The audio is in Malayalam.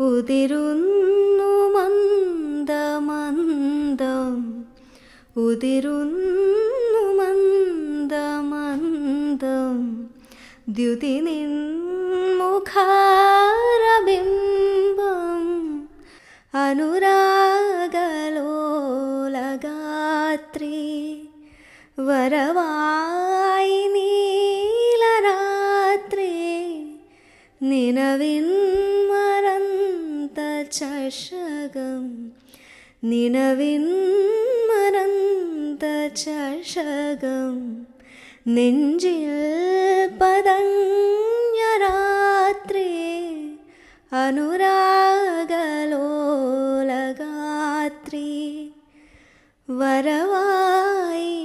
ഉതിരുന്നു മന്ദമന്ദം. ഉതിരുന്നു മന്ദമന്ദം. ദ്യുതി നിൻമുഖാരബിംബം അനുരാഗലോലഗാത്രി. വരവായി നീലരാത്രി. മറന്ത ചഷകം നിനവിൻ മറന്ത ചഷകം നെഞ്ചിൽ പതഞ്ഞ രാത്രി അനുരാഗലോലഗാത്രി വരവായി